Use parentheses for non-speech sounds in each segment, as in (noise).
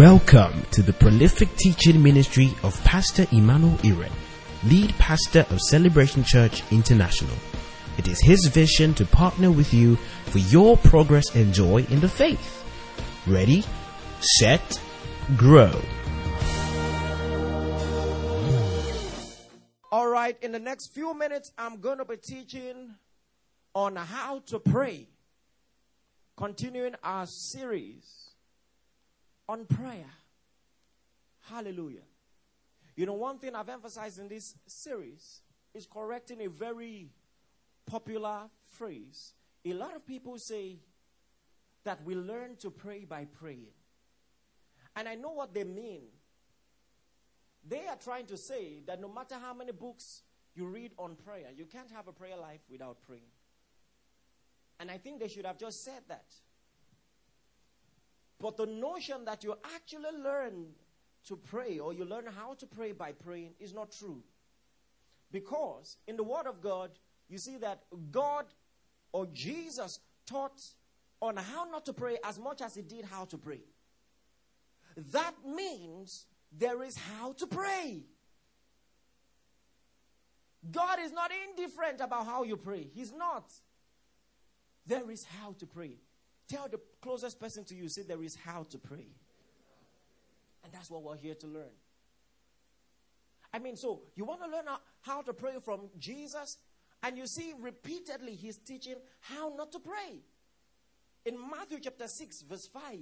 Welcome to the prolific teaching ministry of Pastor Emmanuel Iren, lead pastor of Celebration Church International. It is his vision to partner with you for your progress and joy in the faith. Ready, set, grow. All right, in the next few minutes, I'm going to be teaching on how to pray, continuing our series on prayer. Hallelujah. You know, one thing I've emphasized in this series is correcting a very popular phrase. A lot of people say that we learn to pray by praying. And I know what they mean. They are trying to say that no matter how many books you read on prayer, you can't have a prayer life without praying. And I think they should have just said that. But the notion that you actually learn to pray or you learn how to pray by praying is not true. Because in the Word of God, you see that God or Jesus taught on how not to pray as much as He did how to pray. That means there is how to pray. God is not indifferent about how you pray. He's not. There is how to pray. Tell the closest person to you, say, there is how to pray. And that's what we're here to learn. I mean, so you want to learn how to pray from Jesus, and you see repeatedly he's teaching how not to pray. In Matthew chapter 6, verse 5,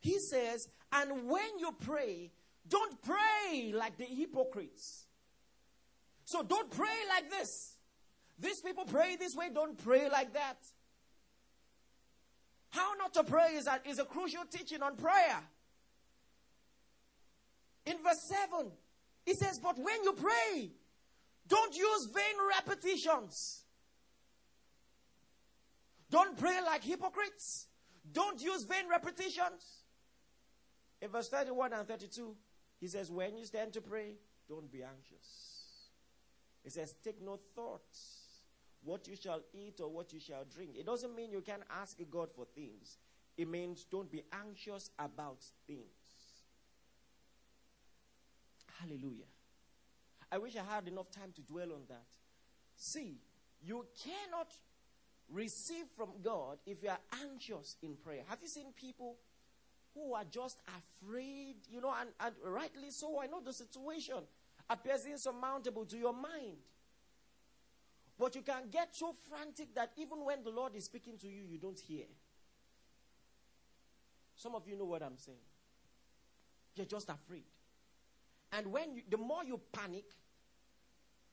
he says, And when you pray, don't pray like the hypocrites. So don't pray like this. These people pray this way, don't pray like that. How not to pray is, a, is a crucial teaching on prayer. In verse 7, he says, But when you pray, don't use vain repetitions. Don't pray like hypocrites. Don't use vain repetitions. In verse 31 and 32, he says, When you stand to pray, don't be anxious. He says, Take no thought what you shall eat or what you shall drink. It doesn't mean you can't ask God for things, it means don't be anxious about things. Hallelujah. I wish I had enough time to dwell on that. See, you cannot receive from God if you are anxious in prayer. Have you seen people who are just afraid, you know, and, and rightly so. I know the situation appears insurmountable to your mind. But you can get so frantic that even when the Lord is speaking to you, you don't hear. Some of you know what I'm saying. You're just afraid. And when you, the more you panic,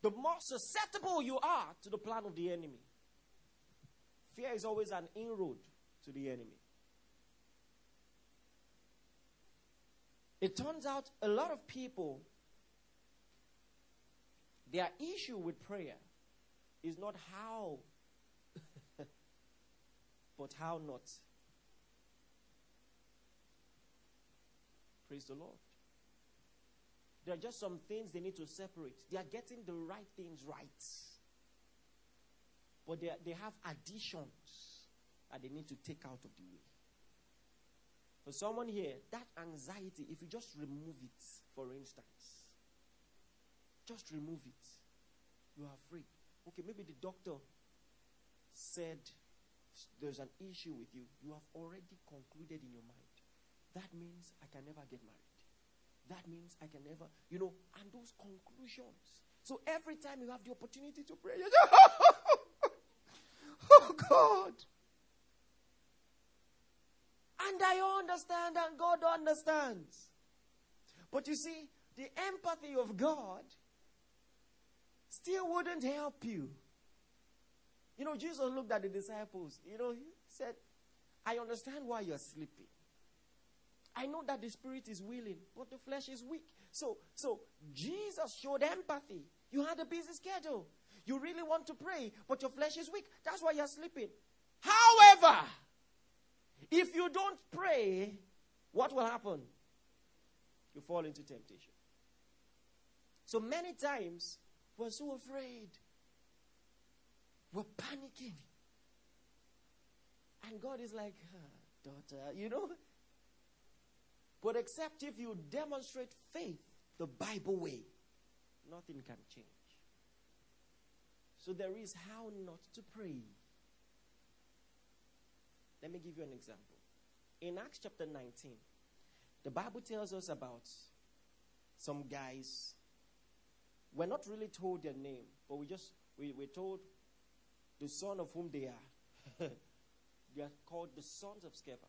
the more susceptible you are to the plan of the enemy. Fear is always an inroad to the enemy. It turns out a lot of people, their issue with prayer is not how, (laughs) but how not. Praise the Lord. There are just some things they need to separate. They are getting the right things right. But they, they have additions that they need to take out of the way. For someone here, that anxiety, if you just remove it, for instance, just remove it, you are free. Okay, maybe the doctor said there's an issue with you. You have already concluded in your mind. That means I can never get married. That means I can never, you know, and those conclusions. So every time you have the opportunity to pray, you (laughs) oh God. And I understand, and God understands. But you see, the empathy of God still wouldn't help you. You know, Jesus looked at the disciples. You know, he said, I understand why you're sleeping. I know that the spirit is willing, but the flesh is weak. So, so Jesus showed empathy. You had a busy schedule. You really want to pray, but your flesh is weak. That's why you're sleeping. However, if you don't pray, what will happen? You fall into temptation. So many times, we're so afraid. We're panicking. And God is like, daughter, you know, But except if you demonstrate faith the Bible way, nothing can change. So there is how not to pray. Let me give you an example. In Acts chapter 19, the Bible tells us about some guys. We're not really told their name, but we just we, we're told the son of whom they are. (laughs) they are called the sons of Sceva.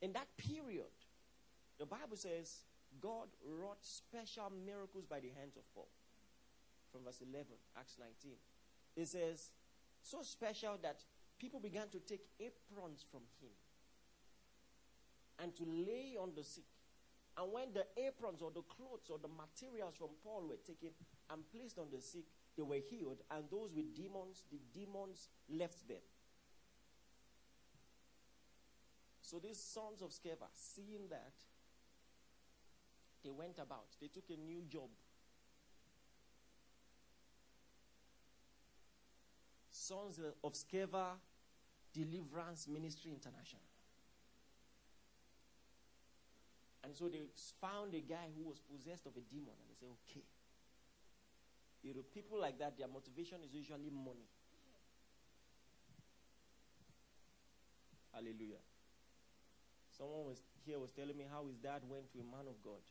In that period, the Bible says God wrought special miracles by the hands of Paul. From verse 11, Acts 19. It says, so special that people began to take aprons from him and to lay on the sick. And when the aprons or the clothes or the materials from Paul were taken and placed on the sick, they were healed. And those with demons, the demons left them. So these sons of Sceva, seeing that, they went about. They took a new job. Sons of Sceva Deliverance Ministry International. And so they found a guy who was possessed of a demon, and they said, okay. You know, people like that, their motivation is usually money. Hallelujah. Someone was here was telling me how his dad went to a man of God.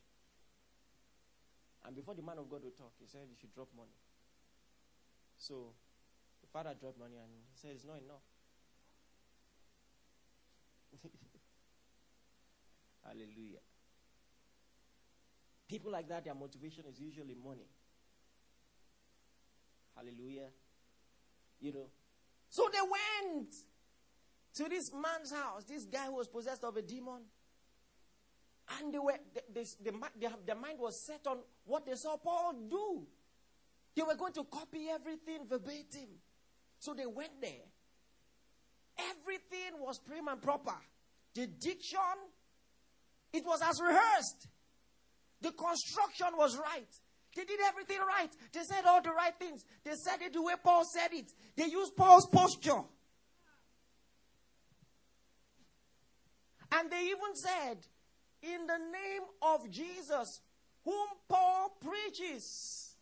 And before the man of God would talk, he said he should drop money. So the father dropped money and he said it's not enough. (laughs) Hallelujah. People like that, their motivation is usually money. Hallelujah. You know. So they went to this man's house, this guy who was possessed of a demon. And they were, they, they, they, their mind was set on what they saw Paul do. They were going to copy everything verbatim. So they went there. Everything was prim and proper. The diction, it was as rehearsed. The construction was right. They did everything right. They said all the right things. They said it the way Paul said it. They used Paul's posture. And they even said, in the name of Jesus, whom Paul preaches,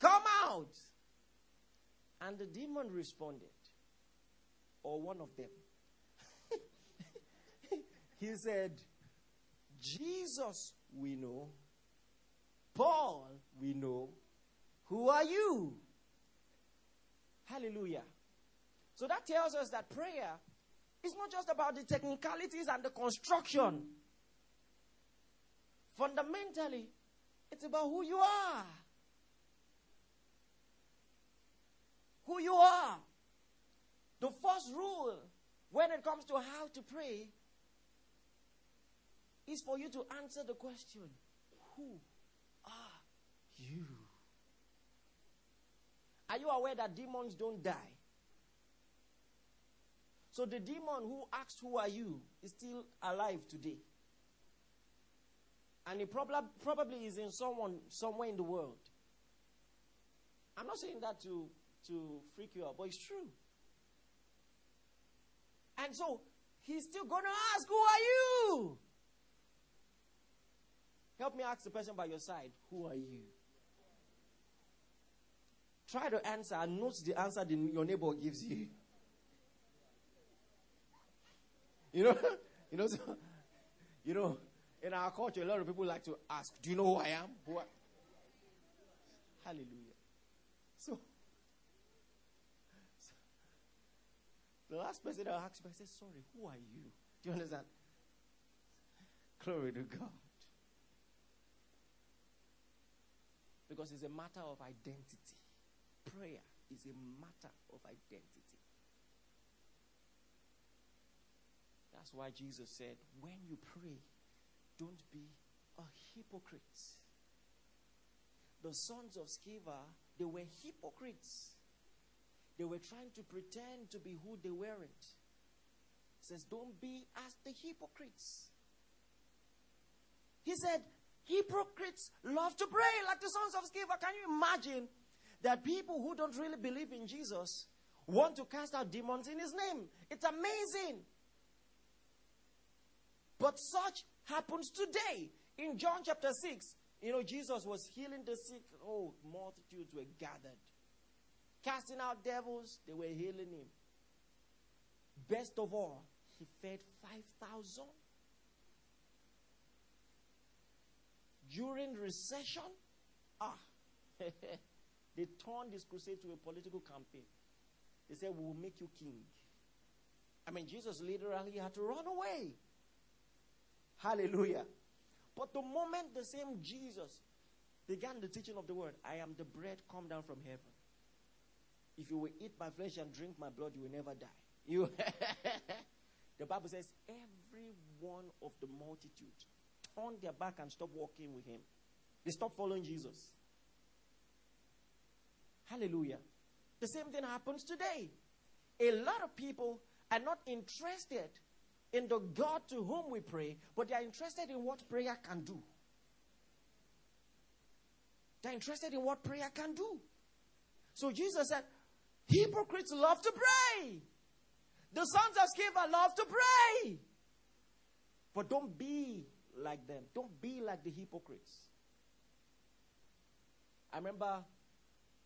come out. And the demon responded, or one of them. (laughs) he said, Jesus we know, Paul we know. Who are you? Hallelujah. So that tells us that prayer is not just about the technicalities and the construction. Fundamentally, it's about who you are. Who you are. The first rule when it comes to how to pray is for you to answer the question Who are you? Are you aware that demons don't die? So the demon who asked, Who are you? is still alive today. And he prob- probably is in someone somewhere in the world. I'm not saying that to, to freak you out, but it's true. And so he's still going to ask, Who are you? Help me ask the person by your side, Who are you? Try to answer and note the answer the, your neighbor gives you. (laughs) You know, (laughs) you know, so, (laughs) you know, in our culture, a lot of people like to ask, "Do you know who I am?" Who? Hallelujah. So, so, the last person I asked, I said, "Sorry, who are you?" Do you understand? Glory to God. Because it's a matter of identity. Prayer is a matter of identity. That's why Jesus said, when you pray, don't be a hypocrite. The sons of Sceva, they were hypocrites. They were trying to pretend to be who they weren't. He says, don't be as the hypocrites. He said, hypocrites love to pray like the sons of Sceva. Can you imagine that people who don't really believe in Jesus want to cast out demons in his name. It's amazing. But such happens today. In John chapter 6, you know, Jesus was healing the sick. Oh, multitudes were gathered. Casting out devils, they were healing him. Best of all, he fed 5,000. During recession, ah, (laughs) they turned this crusade to a political campaign. They said, We will make you king. I mean, Jesus literally had to run away. Hallelujah. But the moment the same Jesus began the teaching of the word, I am the bread come down from heaven. If you will eat my flesh and drink my blood, you will never die. You (laughs) the Bible says every one of the multitude turned their back and stopped walking with him. They stopped following Jesus. Hallelujah. The same thing happens today. A lot of people are not interested in the God to whom we pray, but they are interested in what prayer can do. They're interested in what prayer can do. So Jesus said, Hypocrites love to pray. The sons of Sceva love to pray. But don't be like them. Don't be like the hypocrites. I remember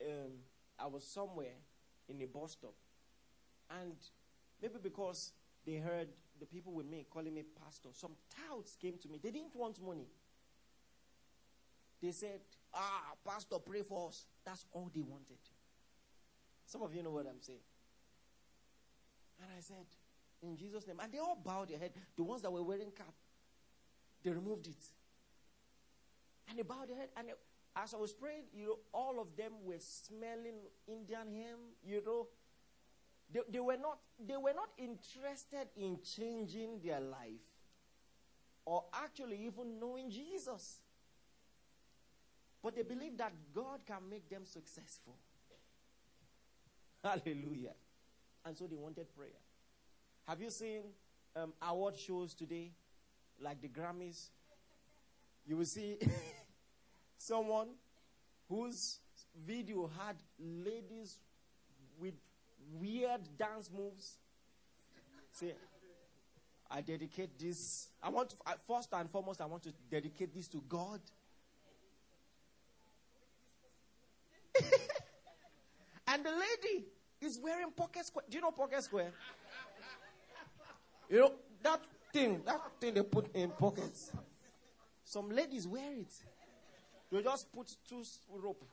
um, I was somewhere in a bus stop, and maybe because they heard the people with me calling me pastor, some touts came to me. They didn't want money. They said, Ah, Pastor, pray for us. That's all they wanted. Some of you know what I'm saying. And I said, In Jesus' name. And they all bowed their head. The ones that were wearing cap, they removed it. And they bowed their head. And as I was praying, you know, all of them were smelling Indian hemp, you know. They, they, were not, they were not interested in changing their life or actually even knowing Jesus. But they believe that God can make them successful. (laughs) Hallelujah. And so they wanted prayer. Have you seen um, award shows today, like the Grammys? You will see (laughs) someone whose video had ladies with weird dance moves. Say, I dedicate this. I want to, first and foremost, I want to dedicate this to God. (laughs) and the lady is wearing pocket square. Do you know pocket square? You know that thing, that thing they put in pockets. Some ladies wear it. They just put two rope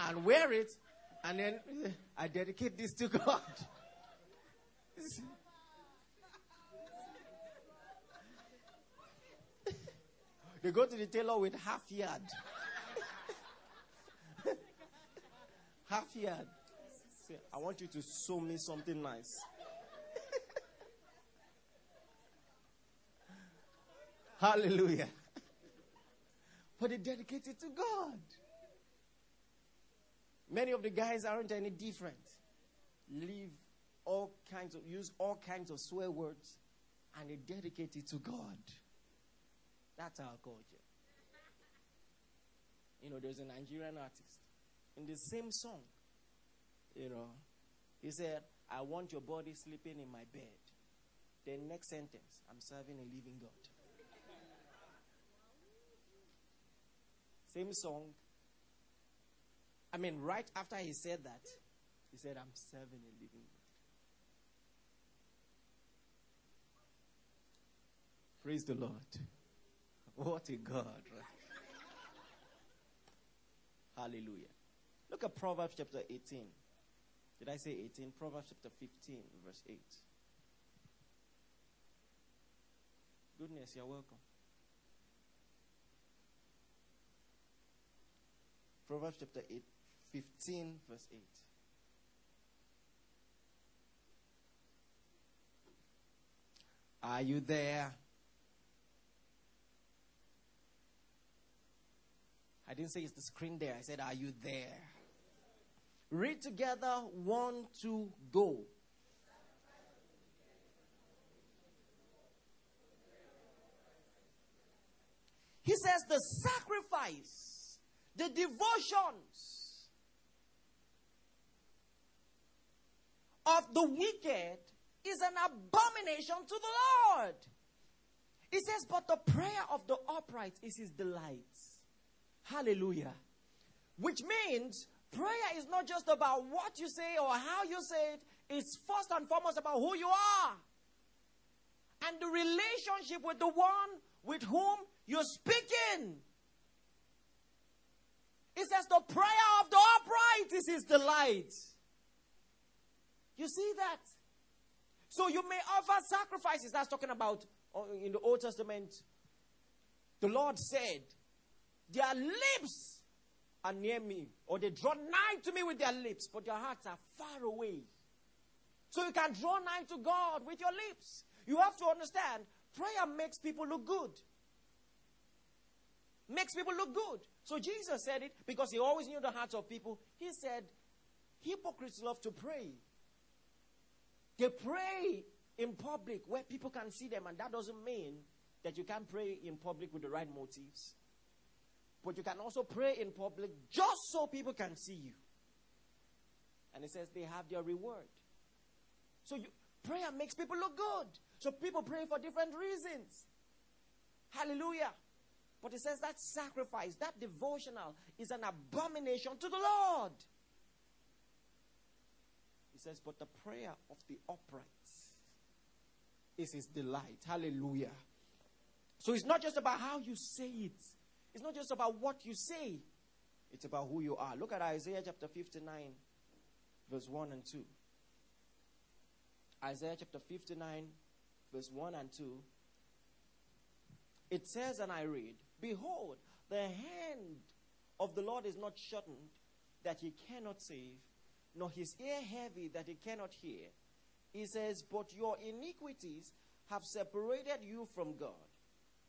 and wear it, and then eh, I dedicate this to God. (laughs) they go to the tailor with half yard. (laughs) half yard. I want you to sew me something nice. Hallelujah. (laughs) But they dedicated to God. Many of the guys aren't any different. Live all kinds of use all kinds of swear words and they dedicate it to God. That's our culture. You know, there's a Nigerian artist in the same song, you know, he said, I want your body sleeping in my bed. The next sentence, I'm serving a living God. Same song. I mean, right after he said that, he said, I'm serving a living God. Praise the Lord. What a God, right? Hallelujah. Look at Proverbs chapter 18. Did I say 18? Proverbs chapter 15, verse 8. Goodness, you're welcome. Proverbs chapter 8, 15, verse 8. Are you there? I didn't say it's the screen there. I said, Are you there? Read together one, two, go. He says the sacrifice, the devotions of the wicked is an abomination to the Lord. He says, But the prayer of the upright is his delight. Hallelujah. Which means prayer is not just about what you say or how you say it, it's first and foremost about who you are and the relationship with the one with whom you're speaking. It says, The prayer of the upright is his delight. You see that? So you may offer sacrifices. That's talking about uh, in the Old Testament. The Lord said, Their lips are near me, or they draw nigh to me with their lips, but their hearts are far away. So you can draw nigh to God with your lips. You have to understand, prayer makes people look good. Makes people look good. So Jesus said it because he always knew the hearts of people. He said, Hypocrites love to pray. They pray in public where people can see them, and that doesn't mean that you can't pray in public with the right motives. But you can also pray in public just so people can see you. And it says they have their reward. So you, prayer makes people look good. So people pray for different reasons. Hallelujah. But it says that sacrifice, that devotional, is an abomination to the Lord. He says, but the prayer of the upright is his delight. Hallelujah. So it's not just about how you say it, it's not just about what you say, it's about who you are. Look at Isaiah chapter 59, verse 1 and 2. Isaiah chapter 59, verse 1 and 2. It says, and I read, Behold, the hand of the Lord is not shortened that he cannot save, nor his ear heavy that he cannot hear. He says, But your iniquities have separated you from God,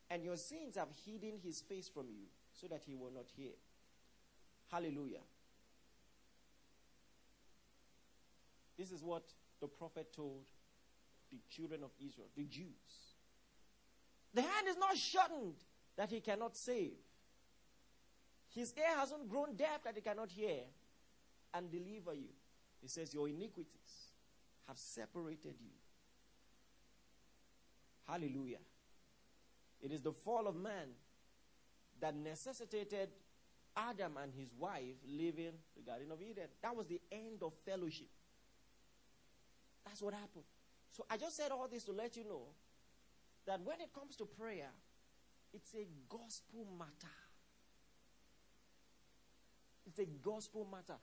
and your sins have hidden his face from you, so that he will not hear. Hallelujah. This is what the prophet told the children of Israel, the Jews. The hand is not shortened that he cannot save. His ear hasn't grown deaf that he cannot hear and deliver you. He says, Your iniquities have separated you. Hallelujah. It is the fall of man that necessitated Adam and his wife leaving the Garden of Eden. That was the end of fellowship. That's what happened. So I just said all this to let you know that when it comes to prayer, it's a gospel matter. It's a gospel matter.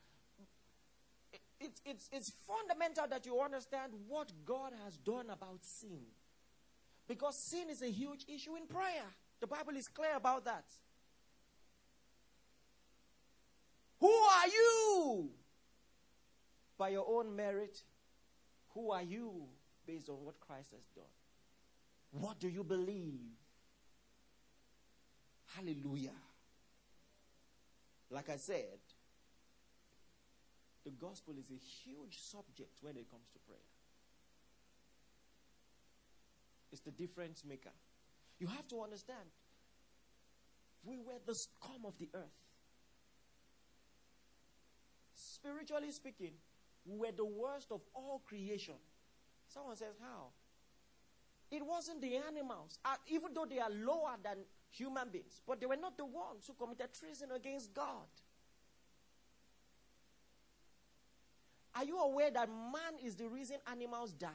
It's, it's, it's fundamental that you understand what God has done about sin. Because sin is a huge issue in prayer. The Bible is clear about that. Who are you? By your own merit, who are you based on what Christ has done? What do you believe? Hallelujah. Like I said, the gospel is a huge subject when it comes to prayer. It's the difference maker. You have to understand, we were the scum of the earth. Spiritually speaking, we were the worst of all creation. Someone says, How? It wasn't the animals, uh, even though they are lower than human beings, but they were not the ones who committed treason against God. Are you aware that man is the reason animals die?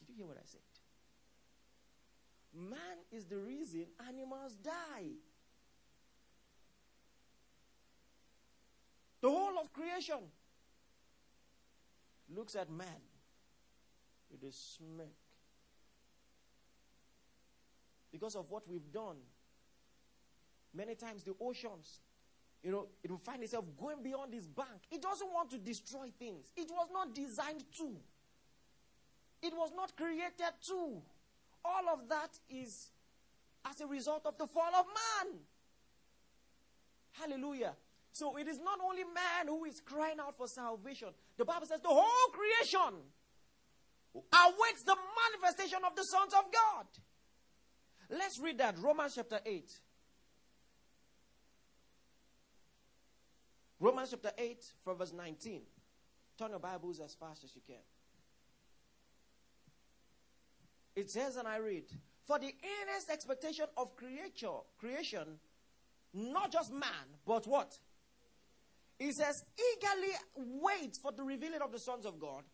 Did you hear what I said? Man is the reason animals die. The whole of creation looks at man with a smirk because of what we've done. Many times the oceans, you know, it will find itself going beyond this bank. It doesn't want to destroy things. It was not designed to. It was not created to. All of that is as a result of the fall of man. Hallelujah. So it is not only man who is crying out for salvation. The Bible says the whole creation awaits the manifestation of the sons of God. Let's read that. Romans chapter 8. Romans chapter 8, from verse 19. Turn your Bibles as fast as you can. It says, and I read, For the earnest expectation of creature, creation, not just man, but what? He says, eagerly waits for the revealing of the sons of God.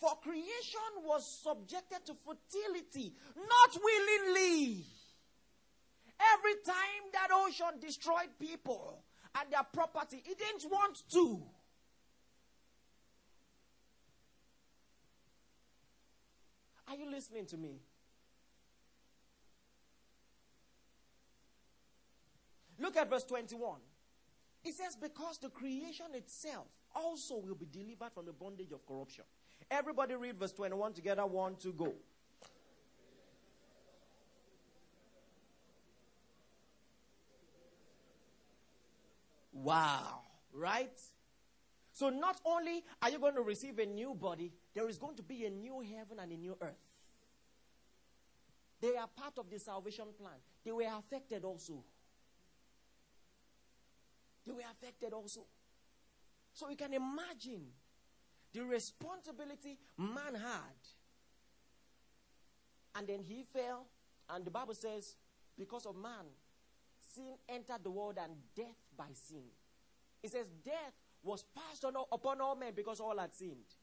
For creation was subjected to fertility, not willingly. Every time that ocean destroyed people and their property, it didn't want to. Are you listening to me? Look at verse 21. It says, Because the creation itself also will be delivered from the bondage of corruption. Everybody read verse 21 together. One, two, go. Wow. Right? So, not only are you going to receive a new body, there is going to be a new heaven and a new earth. They are part of the salvation plan. They were affected also. They were affected also. So you can imagine the responsibility man had. And then he fell, and the Bible says, because of man, sin entered the world and death by sin. It says, death was passed on upon all men because all had sinned.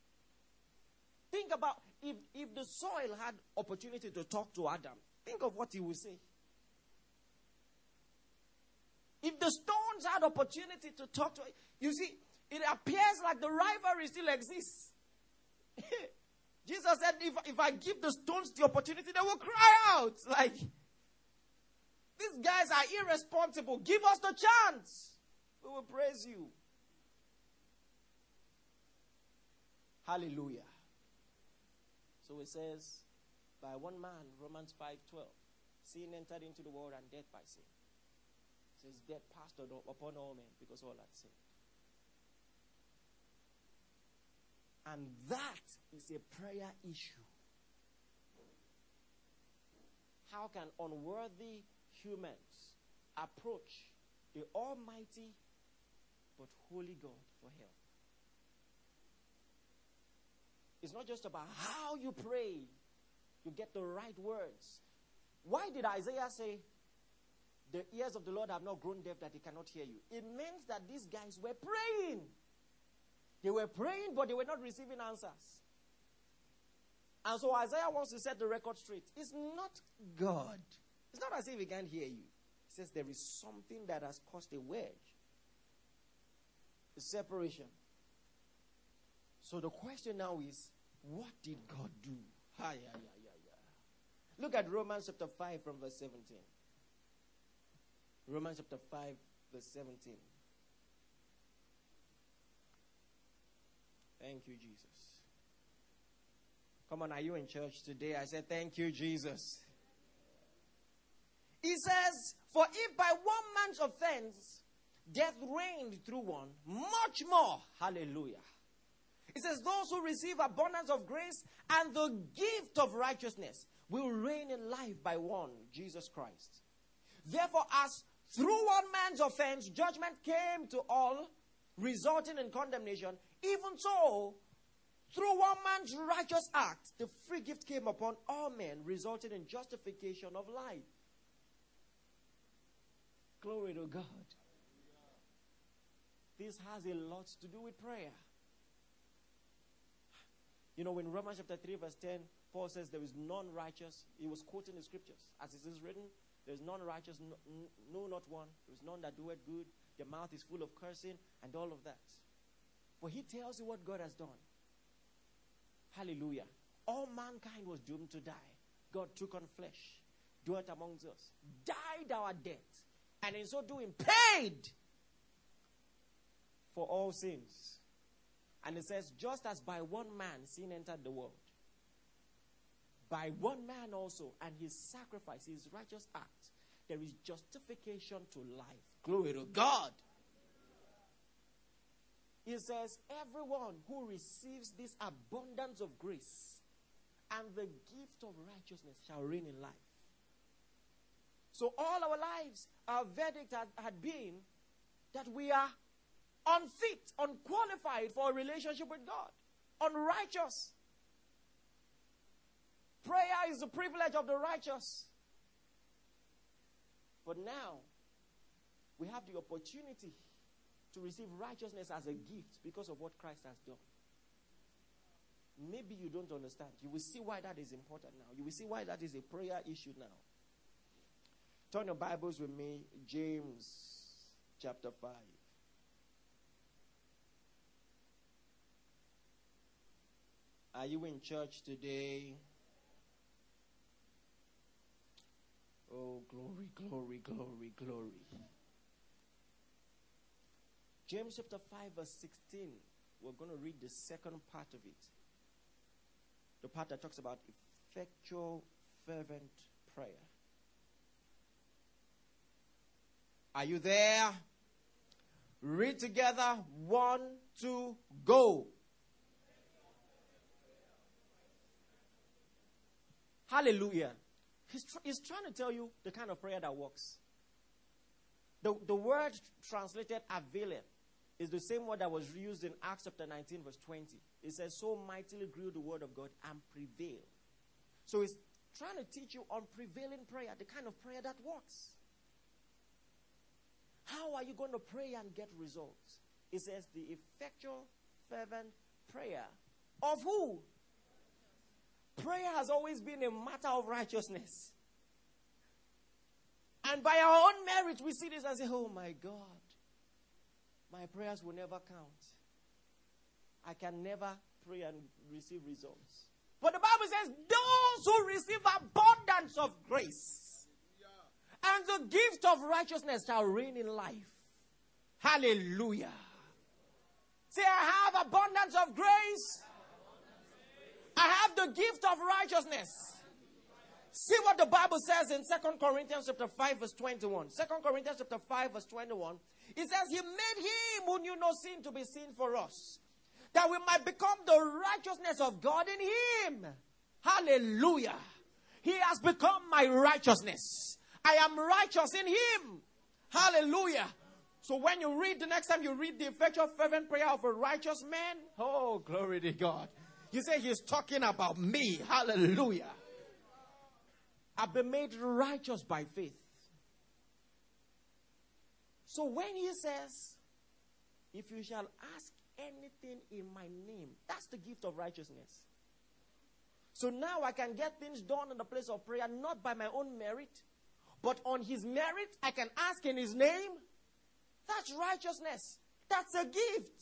Think about if, if the soil had opportunity to talk to Adam, think of what he would say. If the stones had opportunity to talk to you see, it appears like the rivalry still exists. (laughs) Jesus said, if, if I give the stones the opportunity, they will cry out. (laughs) Like, guys are irresponsible. Give us the chance. We will praise you. Hallelujah. So it says, by one man, Romans 5:12, sin entered into the world and death by sin. It says death passed upon all men because all had sinned. And that is a prayer issue. How can unworthy humans approach the Almighty but Holy God for help? It's not just about how you pray, you get the right words. Why did Isaiah say, The ears of the Lord have not grown deaf that they cannot hear you? It means that these guys were praying. They were praying, but they were not receiving answers. And so Isaiah wants to set the record straight. It's not God. It's not as if he can't hear you. He says there is something that has caused a wedge, a separation. So the question now is what did God do? Hi, hi, hi, hi, Look at Romans chapter 5 from verse 17. Romans chapter 5, verse 17. Thank you, Jesus. Come on, are you in church today? I said, Thank you, Jesus. He says, For if by one man's offense death reigned through one, much more, hallelujah, He says, Those who receive abundance of grace and the gift of righteousness will reign in life by one, Jesus Christ. Therefore, as through one man's offense, judgment came to all, resulting in condemnation, even so, through one man's righteous act, the free gift came upon all men, resulting in justification of life. Glory to God. This has a lot to do with prayer. You know, in Romans chapter 3, verse 10, Paul says there is none righteous. He was quoting the scriptures. As it is written, there is none righteous, no, no, not one. There is none that doeth good. The mouth is full of cursing and all of that. But he tells you what God has done. Hallelujah. All mankind was doomed to die. God took on flesh, dwelt amongst us, died our death, and in so doing paid for all sins. And it says, just as by one man sin entered the world, by one man also, and his sacrifice, his righteous act, there is justification to life. Glory to God. He says, everyone who receives this abundance of grace and the gift of righteousness shall reign in life. So, all our lives, our verdict had, had been that we are unfit, unqualified for a relationship with God, unrighteous. Prayer is the privilege of the righteous. But now, we have the opportunity to receive righteousness as a gift because of what Christ has done. Maybe you don't understand. You will see why that is important now. You will see why that is a prayer issue now. Turn your Bibles with me, James chapter 5. Are you in church today? Oh, glory, glory, glory, glory. James chapter 5, verse 16. We're going to read the second part of it. The part that talks about effectual, fervent prayer. Are you there? Read together. One, two, go. Hallelujah. He's, tr- he's trying to tell you the kind of prayer that works. The, the word translated availeth is the same word that was used in Acts chapter 19, verse 20. It says, So mightily grew the word of God and prevailed. So he's trying to teach you on prevailing prayer, the kind of prayer that works. How are you going to pray and get results? It says, The effectual, fervent prayer of who? Prayer has always been a matter of righteousness. And by our own merit, we see this and say, Oh my God, my prayers will never count. I can never pray and receive results. But the Bible says, Those who receive abundance of grace and the gift of righteousness shall reign in life. Hallelujah. Say, I have abundance of grace I have the gift of righteousness. See what the Bible says in Second Corinthians chapter 5, verse 21. 2 Corinthians chapter 5, verse 21. It says, He made him who knew no sin to be sin for us, that we might become the righteousness of God in him. Hallelujah. He has become my righteousness. I am righteous in him. Hallelujah. So when you read the next time you read the effectual fervent prayer of a righteous man, oh glory to God. You say he's talking about me. Hallelujah. I've been made righteous by faith. So when he says, if you shall ask anything in my name, that's the gift of righteousness. So now I can get things done in the place of prayer, not by my own merit, but on his merit, I can ask in his name. That's righteousness. That's a gift.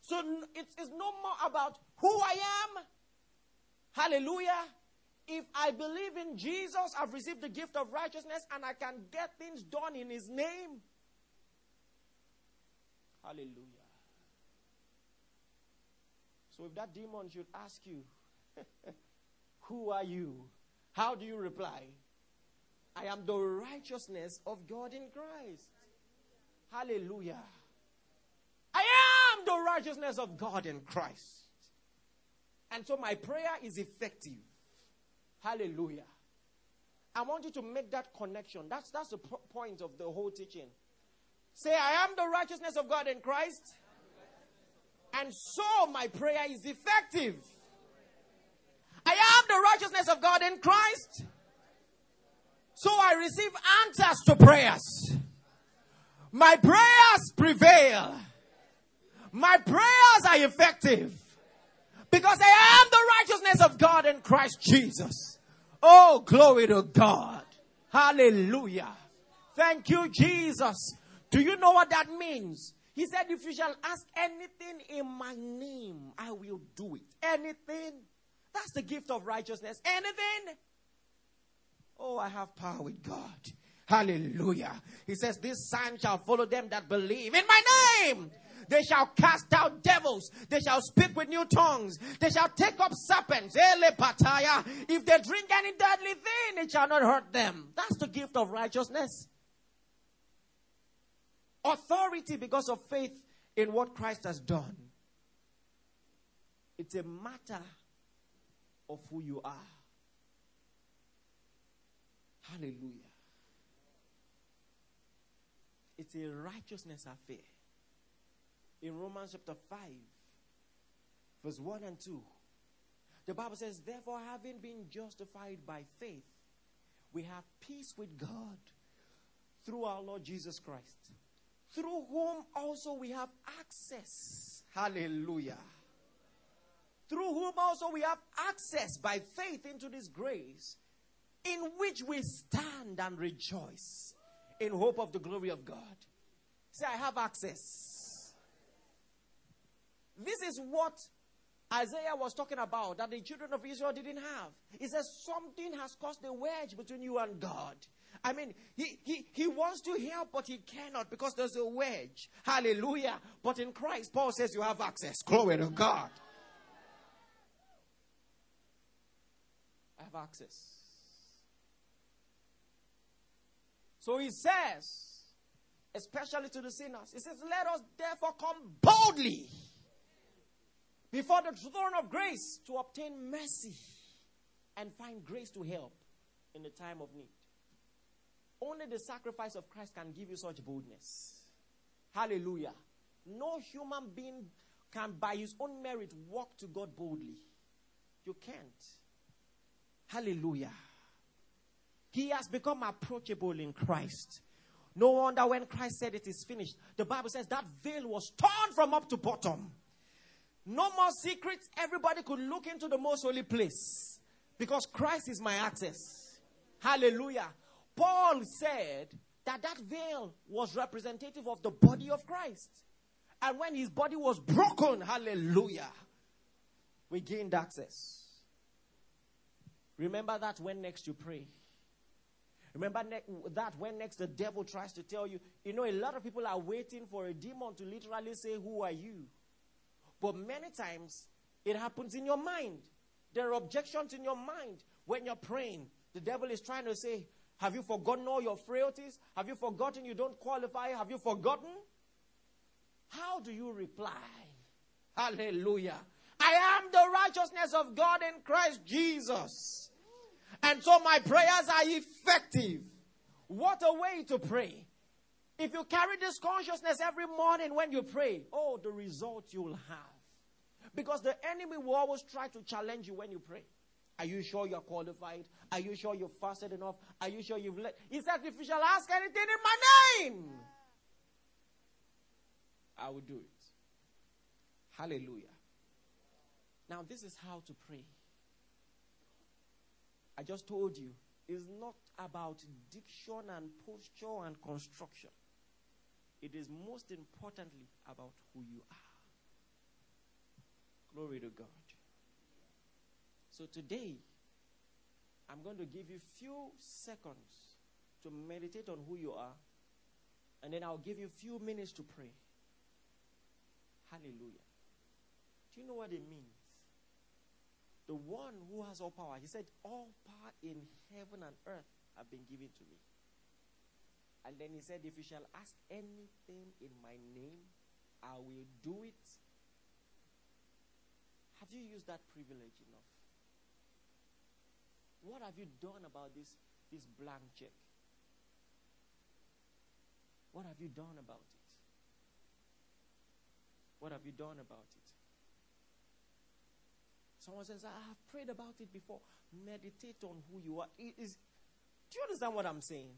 So it is no more about who I am. Hallelujah. If I believe in Jesus, I've received the gift of righteousness and I can get things done in His name. Hallelujah. So if that demon should ask you, (laughs) Who are you? How do you reply? I am the righteousness of God in Christ. Hallelujah. I am the righteousness of God in Christ. And so my prayer is effective. Hallelujah. I want you to make that connection. That's, that's the point of the whole teaching. Say, I am the righteousness of God in Christ. And so my prayer is effective. I am the righteousness of God in Christ. So I receive answers to prayers. My prayers prevail. My prayers are effective because I am the righteousness of God in Christ Jesus. Oh, glory to God. Hallelujah. Thank you, Jesus. Do you know what that means? He said, If you shall ask anything in my name, I will do it. Anything. That's the gift of righteousness. Anything. Oh, I have power with God. Hallelujah. He says, This sign shall follow them that believe in my name. They shall cast out devils. They shall speak with new tongues. They shall take up serpents. If they drink any deadly thing, it shall not hurt them. That's the gift of righteousness. Authority because of faith in what Christ has done. It's a matter of who you are. Hallelujah. It's a righteousness affair. in Romans chapter 5, verse 1 and 2. The Bible says, Therefore, having been justified by faith, we have peace with God through our Lord Jesus Christ, through whom also we have access. Hallelujah. Through whom also we have access by faith into this grace, in which we stand and rejoice in hope of the glory of God. Say, I have access. This is what Isaiah was talking about that the children of Israel didn't have. He says something has caused a wedge between you and God. I mean, he, he, he wants to help, but he cannot because there's a wedge. Hallelujah. But in Christ, Paul says you have access. Glory to God. I have access. So he says, especially to the sinners, he says, Let us therefore come boldly before the throne of grace to obtain mercy and find grace to help in the time of need. Only the sacrifice of Christ can give you such boldness. Hallelujah. No human being can, by his own merit, walk to God boldly. You can't. Hallelujah. He has become approachable in Christ. No wonder when Christ said it is finished, the Bible says that veil was torn from up to bottom. No more secrets. Everybody could look into the most holy place because Christ is my access. Hallelujah. Paul said that that veil was representative of the body of Christ. And when his body was broken, hallelujah, we gained access. Remember that when next you pray. Remember that when next the devil tries to tell you, you know, a lot of people are waiting for a demon to literally say, Who are you? But many times it happens in your mind. There are objections in your mind when you're praying. The devil is trying to say, Have you forgotten all your frailties? Have you forgotten you don't qualify? Have you forgotten? How do you reply? Hallelujah. I am the righteousness of God in Christ Jesus. And so my prayers are effective. What a way to pray. If you carry this consciousness every morning when you pray, oh, the result you'll have. Because the enemy will always try to challenge you when you pray. Are you sure you're qualified? Are you sure you've fasted enough? Are you sure you've let? He said, if you shall ask anything in my name, I will do it. Hallelujah. Now, this is how to pray. I just told you, it's not about diction and posture and construction. It is most importantly about who you are. Glory to God. So today, I'm going to give you few seconds to meditate on who you are, and then I'll give you a few minutes to pray. Hallelujah. Do you know what it means? The one who has all power. He said, All power in heaven and earth have been given to me. And then he said, If you shall ask anything in my name, I will do it. Have you used that privilege enough? What have you done about this, this blank check? What have you done about it? What have you done about it? Someone says, I have prayed about it before. Meditate on who you are. Do you understand what I'm saying?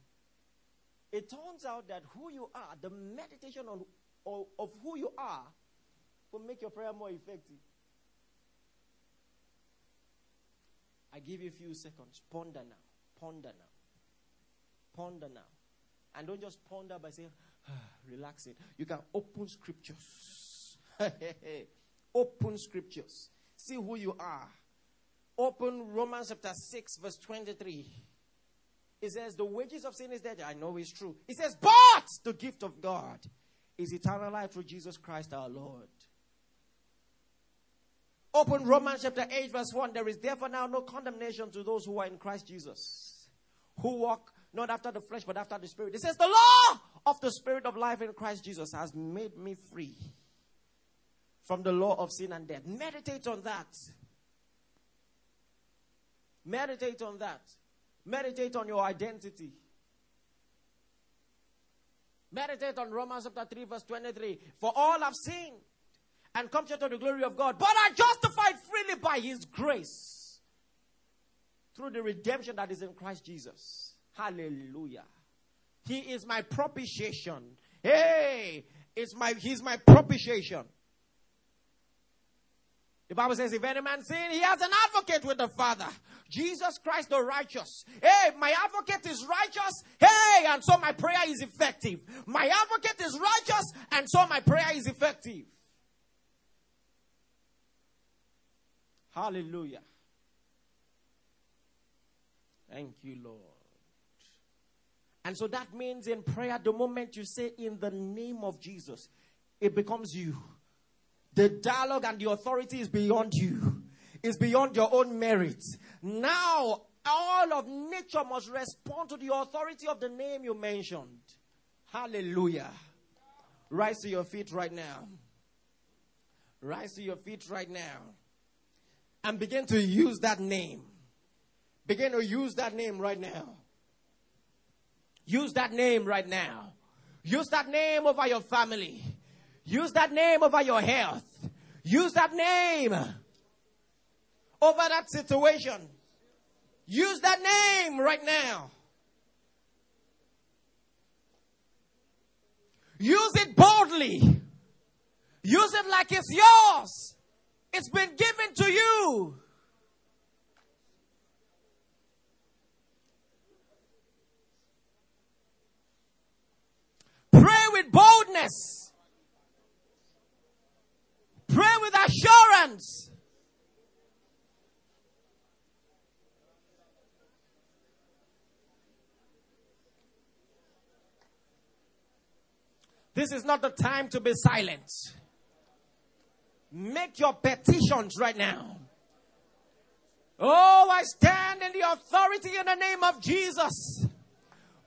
It turns out that who you are, the meditation on, of, of who you are, will make your prayer more effective. I give you a few seconds. Ponder now. Ponder now. Ponder now. And don't just ponder by saying, ah, relax it. You can open scriptures. (laughs) open scriptures. See who you are. Open Romans chapter 6, verse 23. It says, The wages of sin is death. I know it's true. It says, But the gift of God is eternal life through Jesus Christ our Lord. Open Romans chapter 8, verse 1. There is therefore now no condemnation to those who are in Christ Jesus, who walk not after the flesh, but after the Spirit. It says, The law of the Spirit of life in Christ Jesus has made me free from the law of sin and death. Meditate on that. Meditate on that. Meditate on your identity. Meditate on Romans chapter 3, verse 23. For all have sinned and come short of the glory of God, but are justified freely by his grace through the redemption that is in Christ Jesus. Hallelujah. He is my propitiation. Hey, it's my he's my propitiation. The Bible says, if any man sin, he has an advocate with the Father. Jesus Christ the righteous. Hey, my advocate is righteous. Hey, and so my prayer is effective. My advocate is righteous, and so my prayer is effective. Hallelujah. Thank you, Lord. And so that means in prayer, the moment you say in the name of Jesus, it becomes you. The dialogue and the authority is beyond you, it's beyond your own merit. Now, all of nature must respond to the authority of the name you mentioned. Hallelujah. Rise to your feet right now. Rise to your feet right now. And begin to use that name. Begin to use that name right now. Use that name right now. Use that name over your family. Use that name over your health. Use that name over that situation. Use that name right now. Use it boldly. Use it like it's yours. It's been given to you. Pray with boldness. Pray with assurance. This is not the time to be silent. Make your petitions right now. Oh, I stand in the authority in the name of Jesus,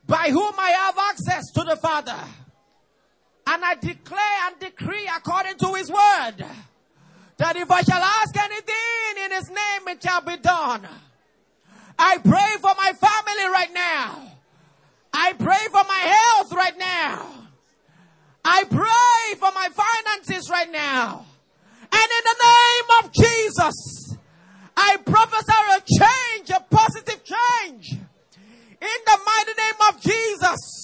by whom I have access to the Father. And I declare and decree according to his word that if I shall ask anything in his name, it shall be done. I pray for my family right now. I pray for my health right now. I pray for my finances right now. And in the name of Jesus, I prophesy a change, a positive change. In the mighty name of Jesus.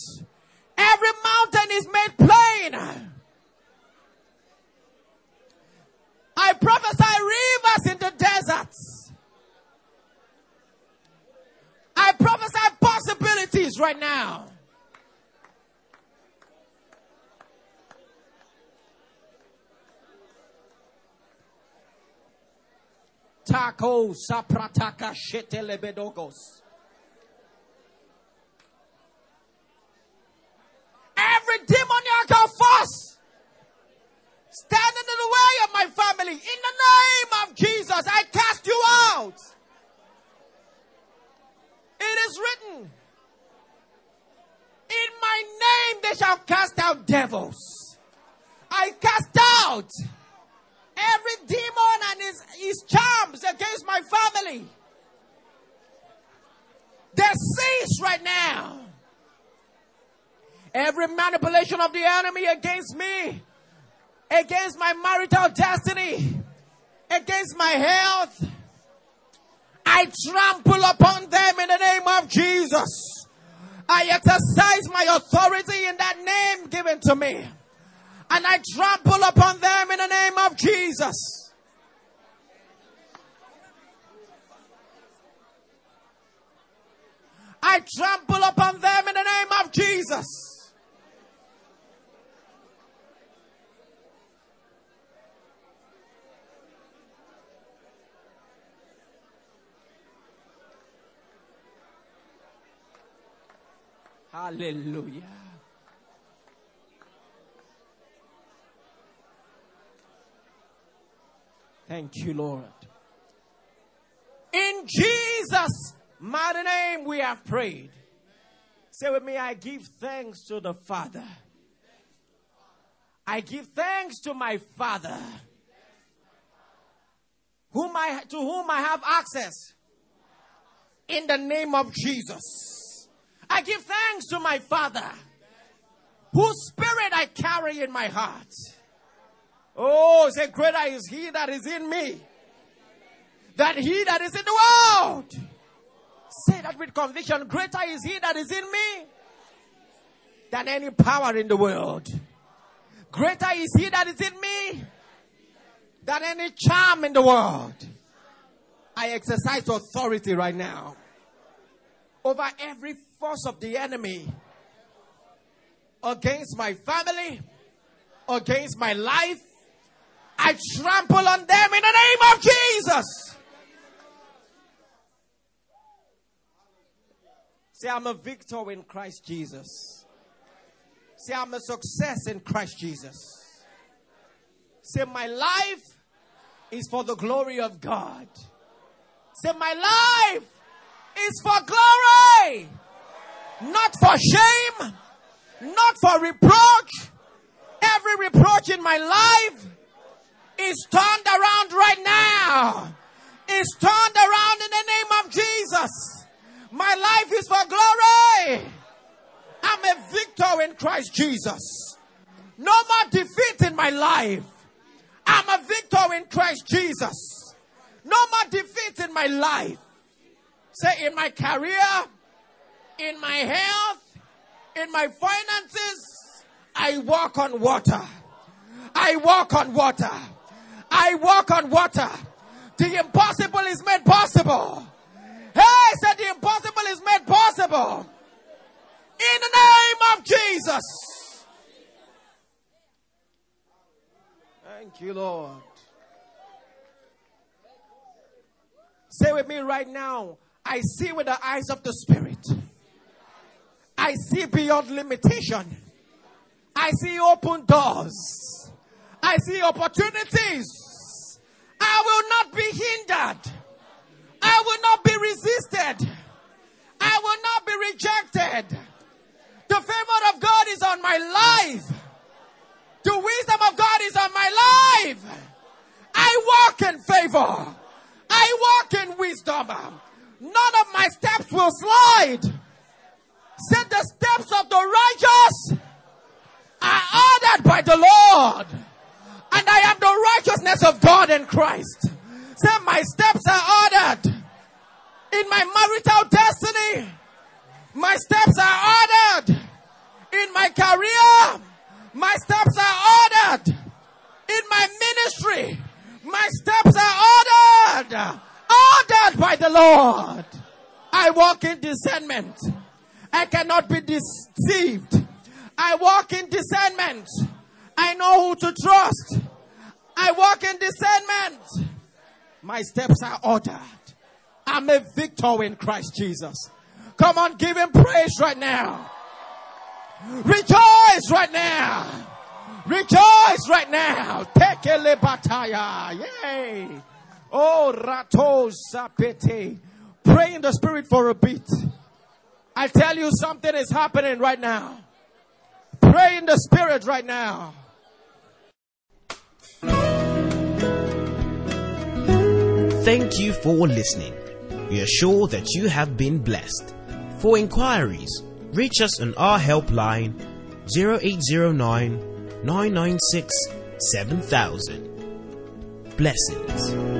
Every mountain is made plain. I prophesy rivers in the deserts. I prophesy possibilities right now. Taco saprataka shetelebedogos. Every demoniacal force standing in the way of my family, in the name of Jesus, I cast you out. It is written, In my name they shall cast out devils. I cast out every demon and his, his charms against my family. They cease right now. Every manipulation of the enemy against me, against my marital destiny, against my health, I trample upon them in the name of Jesus. I exercise my authority in that name given to me. And I trample upon them in the name of Jesus. I trample upon them in the name of Jesus. Hallelujah. Thank you, Lord. In Jesus' mighty name we have prayed. Say with me, I give thanks to the Father. I give thanks to my Father, whom I, to whom I have access in the name of Jesus. I give thanks to my Father whose spirit I carry in my heart. Oh, say, greater is he that is in me than he that is in the world. Say that with conviction. Greater is he that is in me than any power in the world. Greater is he that is in me than any charm in the world. I exercise authority right now over every force of the enemy against my family, against my life. I trample on them in the name of Jesus. Say, I'm a victor in Christ Jesus. Say, I'm a success in Christ Jesus. Say, my life is for the glory of God. Say, my life is for glory, not for shame, not for reproach. Every reproach in my life is turned around right now. Is turned around in the name of Jesus. My life is for glory. I'm a victor in Christ Jesus. No more defeat in my life. I'm a victor in Christ Jesus. No more defeat in my life. Say, in my career, in my health, in my finances, I walk on water. I walk on water. I walk on water. The impossible is made possible. Hey, said the impossible is made possible. In the name of Jesus. Thank you, Lord. Say with me right now I see with the eyes of the Spirit. I see beyond limitation. I see open doors. I see opportunities. I will not be hindered. I will not be resisted. I will not be rejected. The favor of God is on my life. The wisdom of God is on my life. I walk in favor. I walk in wisdom. None of my steps will slide. Said the steps of the righteous are ordered by the Lord. And I am the righteousness of God in Christ. Say my steps are ordered in my marital destiny. My steps are ordered in my career. My steps are ordered in my ministry. My steps are ordered ordered by the Lord. I walk in discernment. I cannot be deceived. I walk in discernment. I know who to trust. I walk in discernment. My steps are ordered. I'm a victor in Christ Jesus. Come on, give him praise right now. Rejoice right now. Rejoice right now. Take a. Yay. Oh, rato sapete. Pray in the spirit for a bit. I tell you something is happening right now. Pray in the spirit right now. Thank you for listening. We are sure that you have been blessed. For inquiries, reach us on our helpline 0809 996 7000. Blessings.